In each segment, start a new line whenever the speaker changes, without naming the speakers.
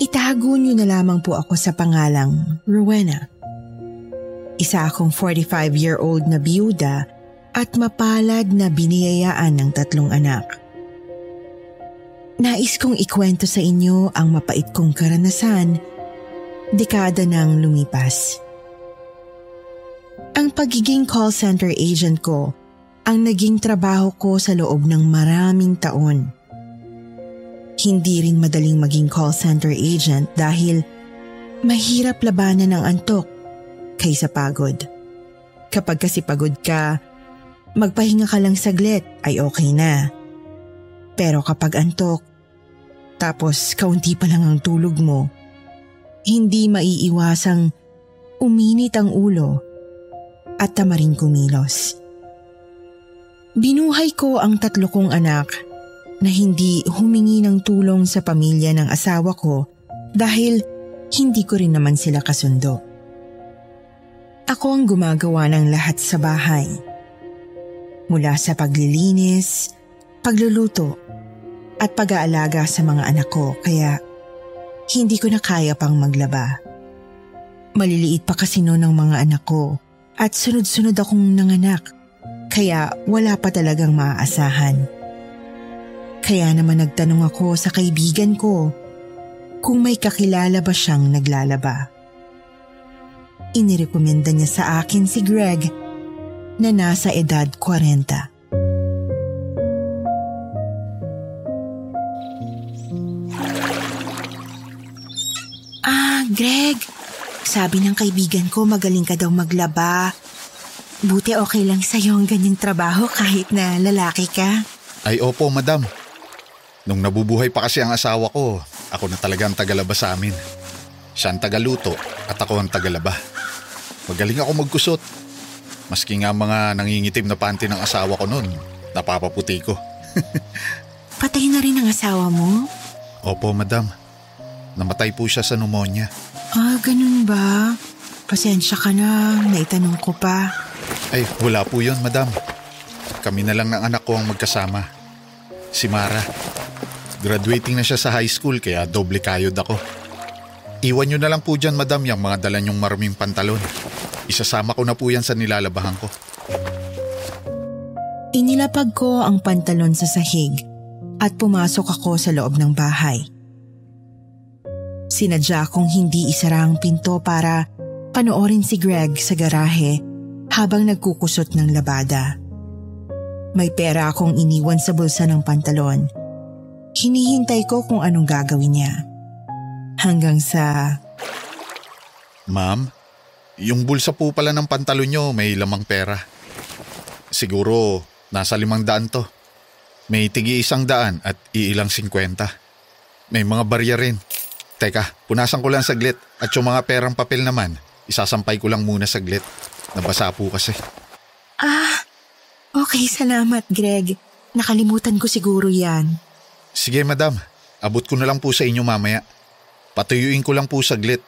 Itago niyo na lamang po ako sa pangalang Rowena. Isa akong 45-year-old na biyuda at mapalad na biniyayaan ng tatlong anak. Nais kong ikwento sa inyo ang mapait kong karanasan dekada nang lumipas. Ang pagiging call center agent ko ang naging trabaho ko sa loob ng maraming taon. Hindi rin madaling maging call center agent dahil mahirap labanan ng antok kaysa pagod. Kapag kasi pagod ka, magpahinga ka lang saglit ay okay na. Pero kapag antok, tapos kaunti pa lang ang tulog mo, hindi maiiwasang uminit ang ulo at tamaring kumilos. Binuhay ko ang tatlo kong anak na hindi humingi ng tulong sa pamilya ng asawa ko dahil hindi ko rin naman sila kasundo. Ako ang gumagawa ng lahat sa bahay. Mula sa paglilinis, pagluluto, at pag-aalaga sa mga anak ko kaya hindi ko na kaya pang maglaba. Maliliit pa kasi noon ng mga anak ko at sunod-sunod akong nanganak kaya wala pa talagang maaasahan. Kaya naman nagtanong ako sa kaibigan ko kung may kakilala ba siyang naglalaba. Inirekomenda niya sa akin si Greg na nasa edad 40. Ah, Greg, sabi ng kaibigan ko magaling ka daw maglaba. Buti okay lang sa'yo ang ganyang trabaho kahit na lalaki ka.
Ay opo, madam. Nung nabubuhay pa kasi ang asawa ko, ako na talaga ang tagalaba sa amin. Siya ang tagaluto at ako ang tagalaba. Magaling ako magkusot. Maski nga mga nangingitim na panty ng asawa ko noon, napapaputi ko.
Patay na rin ang asawa mo?
Opo, madam. Namatay po siya sa pneumonia.
Ah, ganun ba? Pasensya ka na, naitanong ko pa.
Ay, wala po yun, madam. Kami na lang ng anak ko ang magkasama. Si Mara. Graduating na siya sa high school kaya doble kayod ako. Iwan nyo na lang po dyan, madam, yung mga dala nyong maruming pantalon. Isasama ko na po yan sa nilalabahan ko.
Inilapag ko ang pantalon sa sahig at pumasok ako sa loob ng bahay. Sinadya kong hindi isara ang pinto para panoorin si Greg sa garahe habang nagkukusot ng labada. May pera akong iniwan sa bulsa ng pantalon. Hinihintay ko kung anong gagawin niya. Hanggang sa...
Ma'am, yung bulsa po pala ng pantalon nyo may lamang pera. Siguro nasa limang daan to. May tigi isang daan at iilang singkwenta. May mga barya rin. Teka, punasan ko lang saglit at yung mga perang papel naman, isasampay ko lang muna saglit. Nabasa po kasi.
Ah, okay salamat Greg. Nakalimutan ko siguro yan.
Sige madam, abot ko na lang po sa inyo mamaya. Patuyuin ko lang po saglit.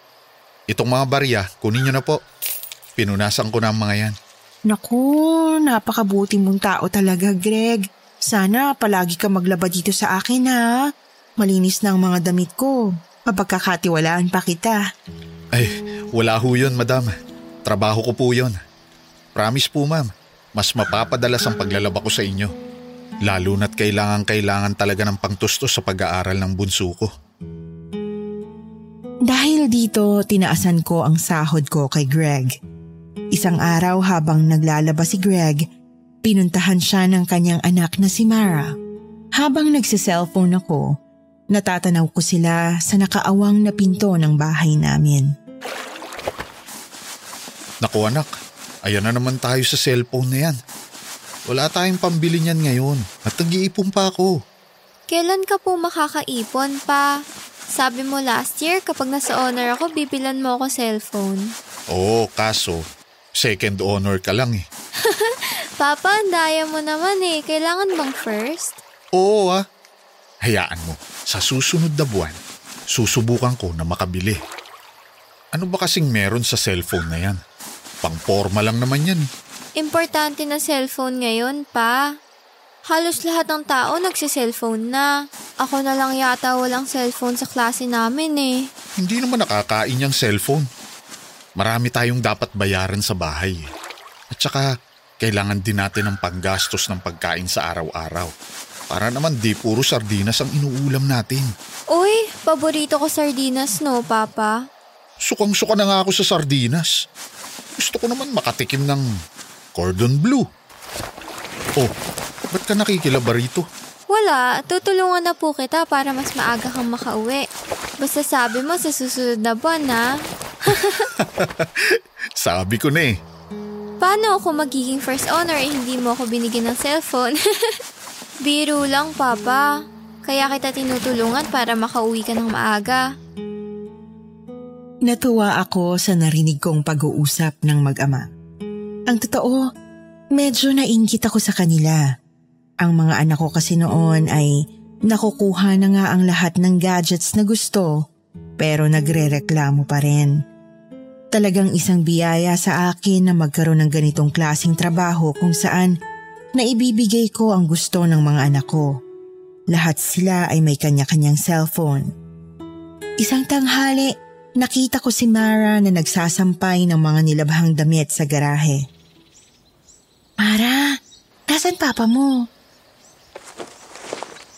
Itong mga barya, kunin nyo na po. Pinunasan ko na ang mga yan.
Naku, napakabuti mong tao talaga Greg. Sana palagi ka maglaba dito sa akin ha. Malinis na ang mga damit ko. Mapagkakatiwalaan pa kita.
Ay, wala ho yun madam. Trabaho ko po yun. Promise po ma'am, mas mapapadalas ang paglalaba ko sa inyo. Lalo na't kailangan-kailangan talaga ng pangtustos sa pag-aaral ng bunso ko.
Dahil dito, tinaasan ko ang sahod ko kay Greg. Isang araw habang naglalaba si Greg, pinuntahan siya ng kanyang anak na si Mara. Habang nagsiselfone ako, natatanaw ko sila sa nakaawang na pinto ng bahay namin.
Naku anak, ayan na naman tayo sa cellphone na yan. Wala tayong pambili niyan ngayon at nag-iipon pa ako.
Kailan ka po makakaipon pa? Sabi mo last year, kapag nasa honor ako, bibilan mo ako cellphone.
Oo, kaso second honor ka lang eh.
Papa, ang daya mo naman eh. Kailangan bang first?
Oo ah. Hayaan mo, sa susunod na buwan, susubukan ko na makabili. Ano ba kasing meron sa cellphone na yan? Pang-forma lang naman yan.
Importante na cellphone ngayon, pa. Halos lahat ng tao nagsi-cellphone na. Ako na lang yata walang cellphone sa klase namin eh.
Hindi naman nakakain yung cellphone. Marami tayong dapat bayaran sa bahay. At saka, kailangan din natin ng panggastos ng pagkain sa araw-araw. Para naman di puro sardinas ang inuulam natin.
Uy, paborito ko sardinas no, Papa.
Sukang-suka na nga ako sa sardinas. Gusto ko naman makatikim ng cordon bleu. Oh, ba't ka nakikilaba rito?
Wala, tutulungan na po kita para mas maaga kang makauwi. Basta sabi mo sa susunod na buwan na.
Sabi ko na eh.
Paano ako magiging first honor eh hindi mo ako binigyan ng cellphone? Biro lang, Papa. Kaya kita tinutulungan para makauwi ka ng maaga.
Natuwa ako sa narinig kong pag-uusap ng mag-ama. Ang totoo, medyo nainggit ako sa kanila. Ang mga anak ko kasi noon ay nakukuha na nga ang lahat ng gadgets na gusto pero nagre-reklamo pa rin. Talagang isang biyaya sa akin na magkaroon ng ganitong klasing trabaho kung saan naibibigay ko ang gusto ng mga anak ko. Lahat sila ay may kanya-kanyang cellphone. Isang tanghali, nakita ko si Mara na nagsasampay ng mga nilabhang damit sa garahe. Mara, nasan papa mo?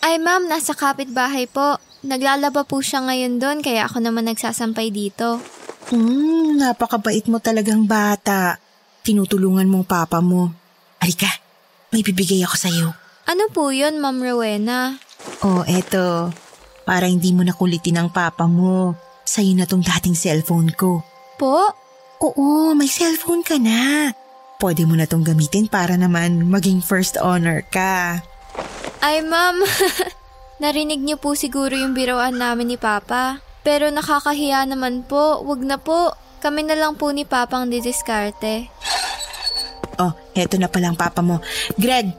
Ay ma'am, nasa kapitbahay po. Naglalaba po siya ngayon doon kaya ako naman nagsasampay dito.
Hmm, napakabait mo talagang bata. Tinutulungan mong papa mo. Halika, may bibigay ako sa'yo.
Ano po yun, Ma'am Rowena?
Oh, eto. Para hindi mo nakulitin ang papa mo. Sa'yo na tong dating cellphone ko.
Po?
Oo, may cellphone ka na. Pwede mo na tong gamitin para naman maging first honor ka.
Ay ma'am, narinig niyo po siguro yung biroan namin ni Papa. Pero nakakahiya naman po, wag na po. Kami na lang po ni Papa ang didiskarte.
Oh, eto na palang papa mo. Greg,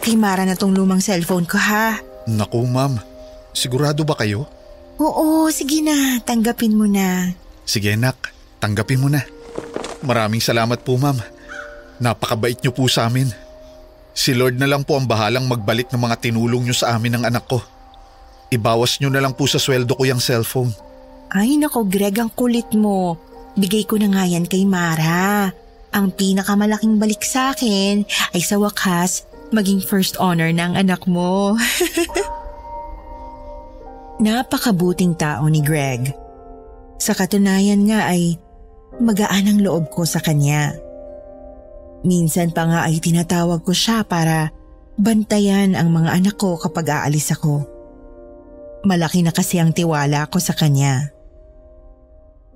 kay Mara na tong lumang cellphone ko ha.
Naku ma'am, sigurado ba kayo?
Oo, sige na. Tanggapin mo na.
Sige nak, tanggapin mo na. Maraming salamat po ma'am. Napakabait niyo po sa amin. Si Lord na lang po ang bahalang magbalik ng mga tinulong niyo sa amin ng anak ko. Ibawas niyo na lang po sa sweldo ko yung cellphone.
Ay nako Greg, ang kulit mo. Bigay ko na nga yan kay Mara. Ang pinakamalaking balik sa akin ay sa wakas maging first honor ng anak mo. Napakabuting tao ni Greg. Sa katunayan nga ay magaan ang loob ko sa kanya. Minsan pa nga ay tinatawag ko siya para bantayan ang mga anak ko kapag aalis ako. Malaki na kasi ang tiwala ko sa kanya.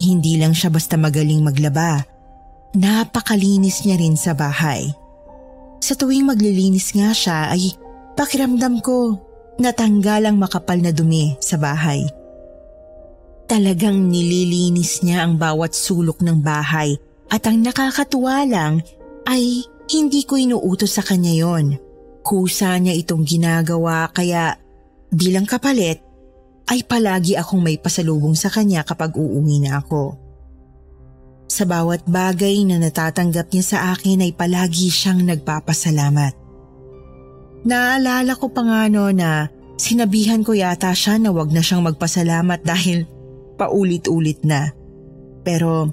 Hindi lang siya basta magaling maglaba. Napakalinis niya rin sa bahay. Sa tuwing maglilinis nga siya ay pakiramdam ko natanggal ang makapal na dumi sa bahay. Talagang nililinis niya ang bawat sulok ng bahay at ang nakakatuwa lang ay hindi ko inuutos sa kanya yon. Kusa niya itong ginagawa kaya bilang kapalit ay palagi akong may pasalubong sa kanya kapag uuwi na ako. Sa bawat bagay na natatanggap niya sa akin ay palagi siyang nagpapasalamat. Naalala ko pa nga no na sinabihan ko yata siya na wag na siyang magpasalamat dahil paulit-ulit na. Pero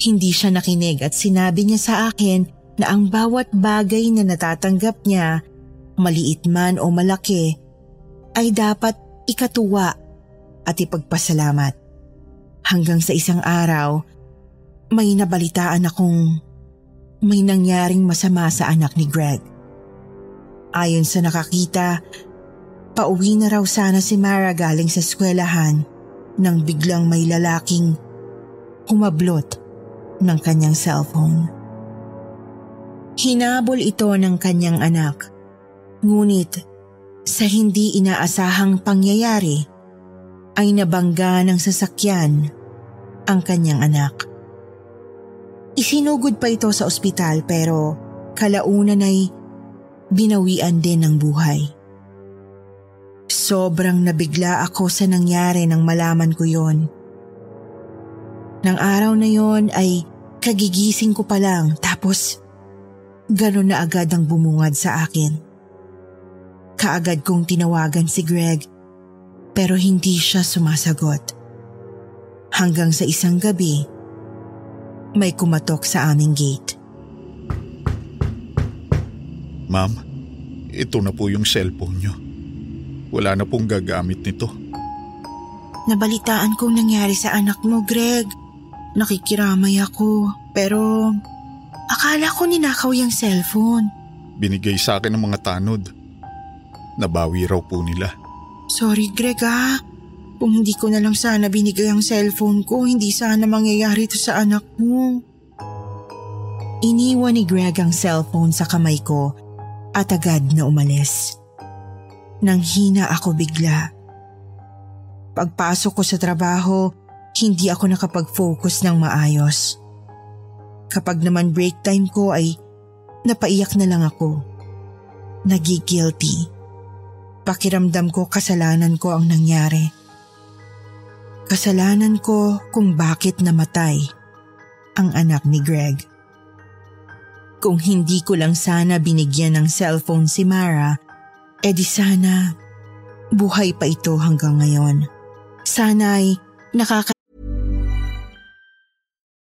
hindi siya nakinig at sinabi niya sa akin na ang bawat bagay na natatanggap niya, maliit man o malaki, ay dapat ikatuwa at ipagpasalamat. Hanggang sa isang araw, may nabalitaan akong may nangyaring masama sa anak ni Greg. Ayon sa nakakita, pauwi na raw sana si Mara galing sa eskwelahan nang biglang may lalaking humablot ng kanyang cellphone. Hinabol ito ng kanyang anak. Ngunit sa hindi inaasahang pangyayari ay nabangga ng sasakyan ang kanyang anak. Isinugod pa ito sa ospital pero kalaunan ay binawian din ng buhay. Sobrang nabigla ako sa nangyari nang malaman ko yon. Nang araw na yon ay kagigising ko pa lang tapos gano'n na agad ang bumungad sa akin. Kaagad kong tinawagan si Greg pero hindi siya sumasagot. Hanggang sa isang gabi, may kumatok sa aming gate.
Ma'am, ito na po yung cellphone nyo. Wala na pong gagamit nito.
Nabalitaan kong nangyari sa anak mo, Greg. Nakikiramay ako, pero akala ko ninakaw yung cellphone.
Binigay sa akin ng mga tanod. Nabawi raw po nila.
Sorry, Greg ah. Kung hindi ko na lang sana binigay ang cellphone ko, hindi sana mangyayari to sa anak mo. Iniwan ni Greg ang cellphone sa kamay ko at agad na umalis. Nang hina ako bigla. Pagpasok ko sa trabaho, hindi ako nakapag-focus ng maayos. Kapag naman break time ko ay napaiyak na lang ako. Nagigilty. Pakiramdam ko kasalanan ko ang nangyari. Kasalanan ko kung bakit namatay ang anak ni Greg. Kung hindi ko lang sana binigyan ng cellphone si Mara, edi sana buhay pa ito hanggang ngayon. Sana'y nakaka...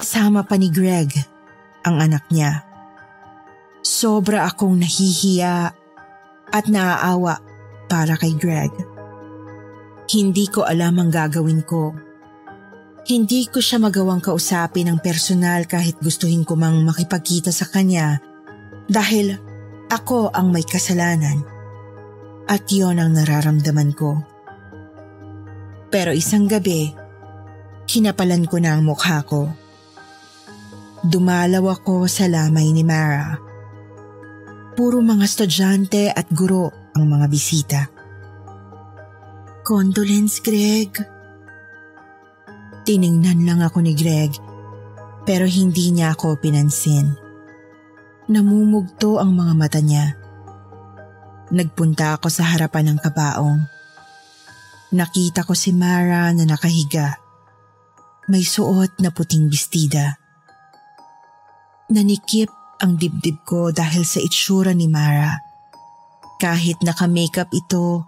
Sama pa ni Greg, ang anak niya. Sobra akong nahihiya at naaawa para kay Greg. Hindi ko alam ang gagawin ko. Hindi ko siya magawang kausapin ng personal kahit gustuhin ko mang makipagkita sa kanya dahil ako ang may kasalanan at yon ang nararamdaman ko. Pero isang gabi, kinapalan ko na ang mukha ko. Dumalaw ako sa lamay ni Mara puro mga estudyante at guro ang mga bisita. Condolence, Greg. Tiningnan lang ako ni Greg pero hindi niya ako pinansin. Namumugto ang mga mata niya. Nagpunta ako sa harapan ng kabaong. Nakita ko si Mara na nakahiga. May suot na puting bestida. Nanikip ang dibdib ko dahil sa itsura ni Mara. Kahit naka-makeup ito,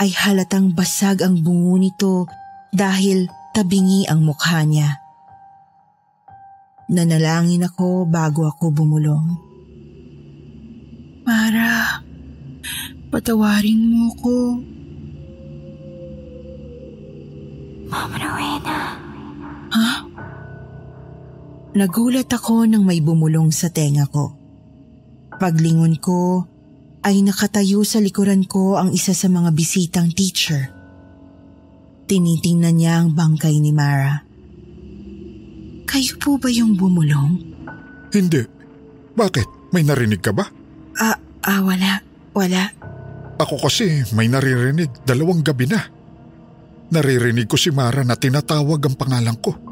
ay halatang basag ang bungo nito dahil tabingi ang mukha niya. Nanalangin ako bago ako bumulong. Mara, patawarin mo ko.
Mama Rowena.
Ha? Nagulat ako nang may bumulong sa tenga ko. Paglingon ko, ay nakatayo sa likuran ko ang isa sa mga bisitang teacher. Tinitingnan niya ang bangkay ni Mara. Kayo po ba yung bumulong?
Hindi. Bakit? May narinig ka ba?
Ah, ah wala. Wala.
Ako kasi may naririnig dalawang gabi na. Naririnig ko si Mara na tinatawag ang pangalan ko.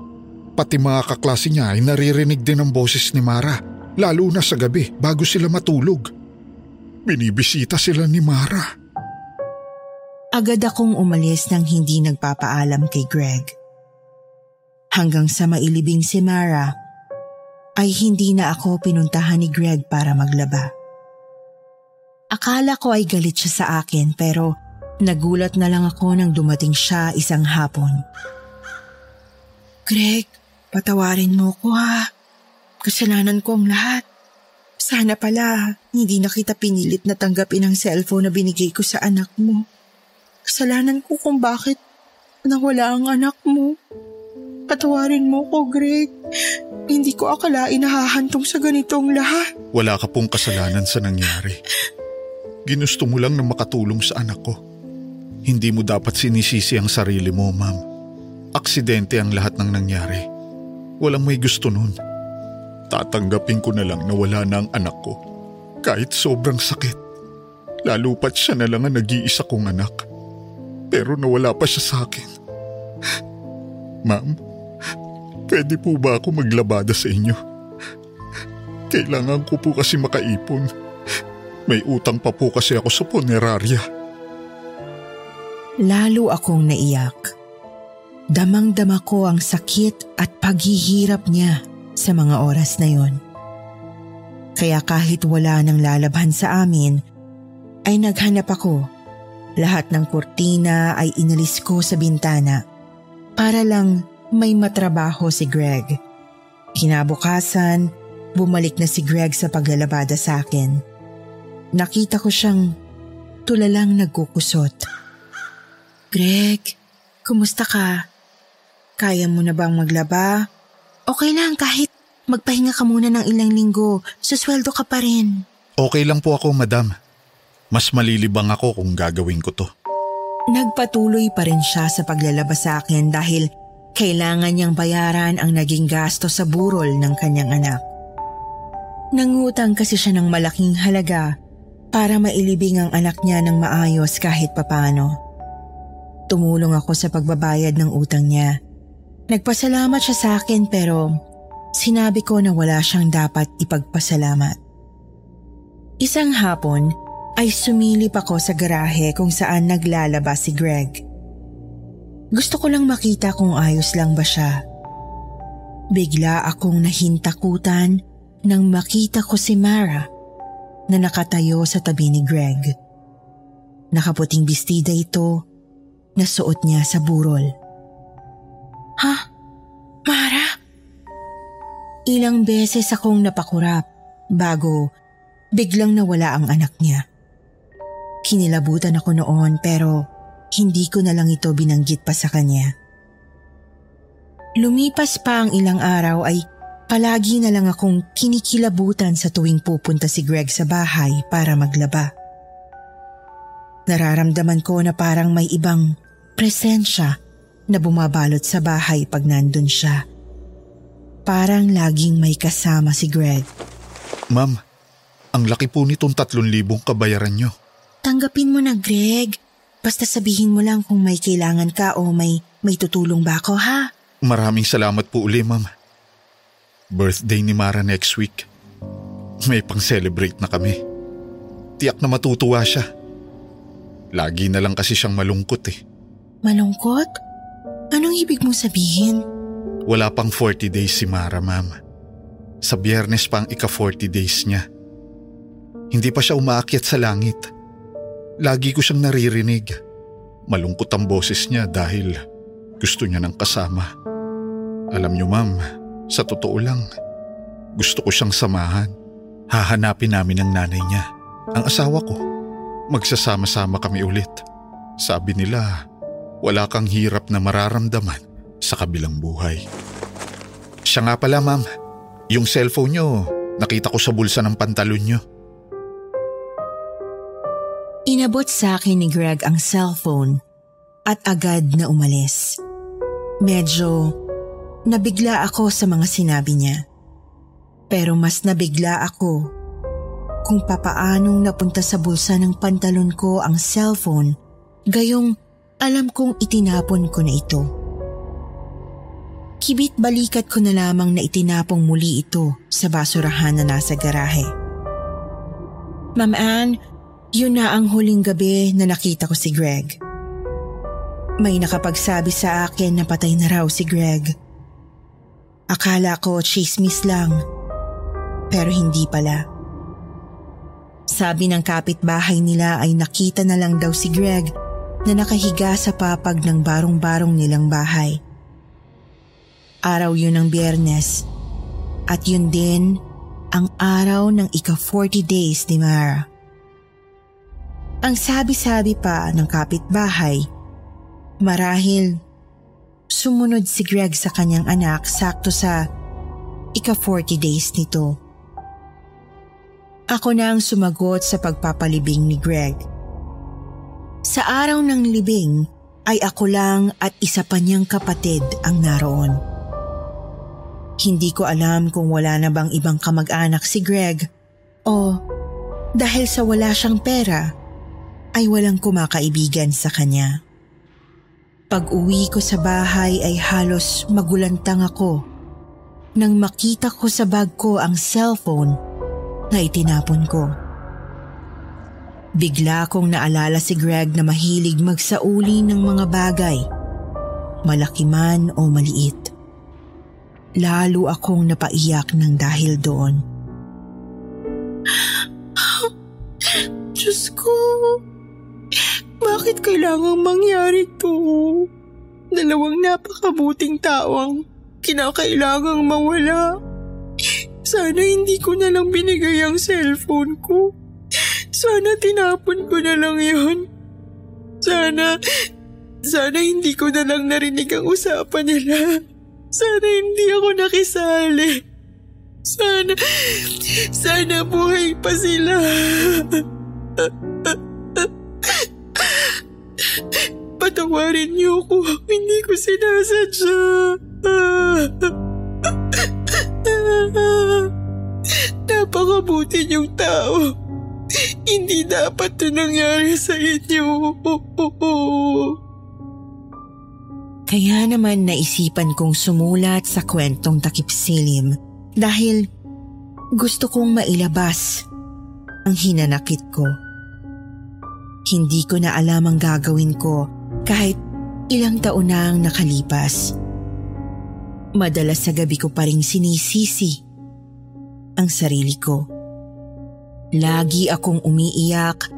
Pati mga kaklase niya ay naririnig din ang boses ni Mara, lalo na sa gabi bago sila matulog. Binibisita sila ni Mara.
Agad akong umalis nang hindi nagpapaalam kay Greg. Hanggang sa mailibing si Mara, ay hindi na ako pinuntahan ni Greg para maglaba. Akala ko ay galit siya sa akin pero nagulat na lang ako nang dumating siya isang hapon. Greg, patawarin mo ko ha. Kasalanan ko ang lahat. Sana pala hindi na kita pinilit na tanggapin ang cellphone na binigay ko sa anak mo. Kasalanan ko kung bakit nawala ang anak mo. Patawarin mo ko, Greg. Hindi ko akalain nahahantong sa ganitong lahat.
Wala ka pong kasalanan sa nangyari. Ginusto mo lang na makatulong sa anak ko. Hindi mo dapat sinisisi ang sarili mo, ma'am. Aksidente ang lahat ng nangyari. Walang may gusto nun. Tatanggapin ko na lang na wala na ang anak ko. Kahit sobrang sakit. Lalo pat siya na lang ang nag-iisa kong anak pero nawala pa siya sa akin. Ma'am, pwede po ba ako maglabada sa inyo? Kailangan ko po kasi makaipon. May utang pa po kasi ako sa punerarya.
Lalo akong naiyak. Damang-dama ko ang sakit at paghihirap niya sa mga oras na yon. Kaya kahit wala nang lalabhan sa amin, ay naghanap ako lahat ng kurtina ay inalis ko sa bintana para lang may matrabaho si Greg. Kinabukasan, bumalik na si Greg sa paglalabada sa akin. Nakita ko siyang tulalang nagkukusot. Greg, kumusta ka? Kaya mo na bang maglaba? Okay lang kahit magpahinga ka muna ng ilang linggo, susweldo ka pa rin.
Okay lang po ako, madam. Mas malilibang ako kung gagawin ko to.
Nagpatuloy pa rin siya sa paglalabas sa akin dahil kailangan niyang bayaran ang naging gasto sa burol ng kanyang anak. Nangutang kasi siya ng malaking halaga para mailibing ang anak niya ng maayos kahit papano. Tumulong ako sa pagbabayad ng utang niya. Nagpasalamat siya sa akin pero sinabi ko na wala siyang dapat ipagpasalamat. Isang hapon, ay sumilip ako sa garahe kung saan naglalabas si Greg. Gusto ko lang makita kung ayos lang ba siya. Bigla akong nahintakutan nang makita ko si Mara na nakatayo sa tabi ni Greg. Nakaputing bestida ito na suot niya sa burol. Ha? Mara? Ilang beses akong napakurap bago biglang nawala ang anak niya. Kinilabutan ako noon pero hindi ko na lang ito binanggit pa sa kanya. Lumipas pa ang ilang araw ay palagi na lang akong kinikilabutan sa tuwing pupunta si Greg sa bahay para maglaba. Nararamdaman ko na parang may ibang presensya na bumabalot sa bahay pag nandun siya. Parang laging may kasama si Greg.
Ma'am, ang laki po nitong tatlong libong kabayaran nyo.
Tanggapin mo na, Greg. Basta sabihin mo lang kung may kailangan ka o may, may tutulong ba ako, ha?
Maraming salamat po uli, ma'am. Birthday ni Mara next week. May pang-celebrate na kami. Tiyak na matutuwa siya. Lagi na lang kasi siyang malungkot eh.
Malungkot? Anong ibig mong sabihin?
Wala pang 40 days si Mara, ma'am. Sa biyernes pa ang ika-40 days niya. Hindi pa siya umaakyat sa langit. Lagi ko siyang naririnig. Malungkot ang boses niya dahil gusto niya ng kasama. Alam niyo ma'am, sa totoo lang, gusto ko siyang samahan. Hahanapin namin ang nanay niya, ang asawa ko. Magsasama-sama kami ulit. Sabi nila, wala kang hirap na mararamdaman sa kabilang buhay. Siya nga pala ma'am, yung cellphone niyo, nakita ko sa bulsa ng pantalon niyo.
Inabot sa akin ni Greg ang cellphone at agad na umalis. Medyo nabigla ako sa mga sinabi niya. Pero mas nabigla ako kung papaanong napunta sa bulsa ng pantalon ko ang cellphone gayong alam kong itinapon ko na ito. Kibit balikat ko na lamang na itinapong muli ito sa basurahan na nasa garahe. Ma'am Anne, yun na ang huling gabi na nakita ko si Greg. May nakapagsabi sa akin na patay na raw si Greg. Akala ko chismis lang, pero hindi pala. Sabi ng kapitbahay nila ay nakita na lang daw si Greg na nakahiga sa papag ng barong-barong nilang bahay. Araw yun ng biyernes at yun din ang araw ng ika-40 days ni Mara. Ang sabi-sabi pa ng kapitbahay Marahil, sumunod si Greg sa kanyang anak sakto sa ika-40 days nito. Ako na ang sumagot sa pagpapalibing ni Greg. Sa araw ng libing ay ako lang at isa pa niyang kapatid ang naroon. Hindi ko alam kung wala na bang ibang kamag-anak si Greg o dahil sa wala siyang pera ay walang kumakaibigan sa kanya. Pag uwi ko sa bahay ay halos magulantang ako nang makita ko sa bag ko ang cellphone na itinapon ko. Bigla kong naalala si Greg na mahilig magsauli ng mga bagay, malaki man o maliit. Lalo akong napaiyak ng dahil doon. Diyos ko, bakit kailangang mangyari to? Dalawang napakabuting tao ang kinakailangang mawala. Sana hindi ko na lang binigay ang cellphone ko. Sana tinapon ko na lang yon. Sana, sana hindi ko na lang narinig ang usapan nila. Sana hindi ako nakisali. Sana, sana buhay pa sila. Patawarin niyo ko. Hindi ko sinasadya. Napakabuti niyong tao. Hindi dapat ito nangyari sa inyo. Kaya naman naisipan kong sumulat sa kwentong takip silim dahil gusto kong mailabas ang hinanakit ko. Hindi ko na alam ang gagawin ko kahit ilang taon na ang nakalipas. Madalas sa gabi ko pa rin sinisisi ang sarili ko. Lagi akong umiiyak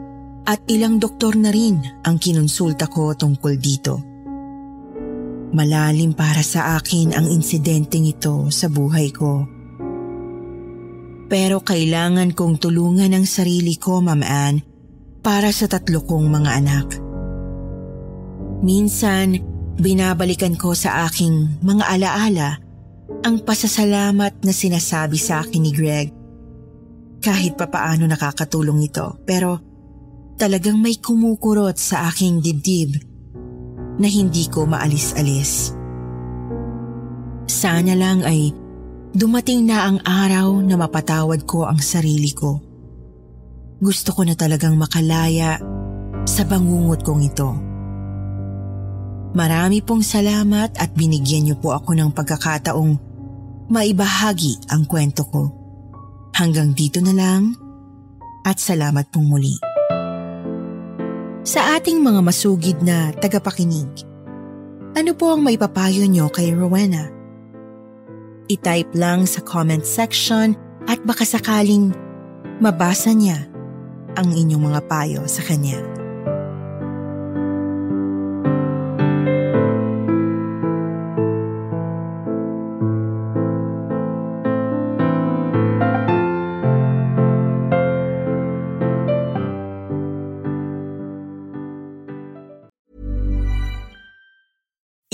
at ilang doktor na rin ang kinonsulta ko tungkol dito. Malalim para sa akin ang insidenteng ito sa buhay ko. Pero kailangan kong tulungan ang sarili ko, Ma'am Anne, para sa tatlo kong mga anak. Minsan, binabalikan ko sa aking mga alaala ang pasasalamat na sinasabi sa akin ni Greg. Kahit papaano nakakatulong ito pero talagang may kumukurot sa aking dibdib na hindi ko maalis-alis. Sana lang ay dumating na ang araw na mapatawad ko ang sarili ko. Gusto ko na talagang makalaya sa bangungot kong ito. Marami pong salamat at binigyan niyo po ako ng pagkakataong maibahagi ang kwento ko. Hanggang dito na lang at salamat pong muli. Sa ating mga masugid na tagapakinig, ano po ang maipapayo niyo kay Rowena? I-type lang sa comment section at baka sakaling mabasa niya ang inyong mga payo sa kanya.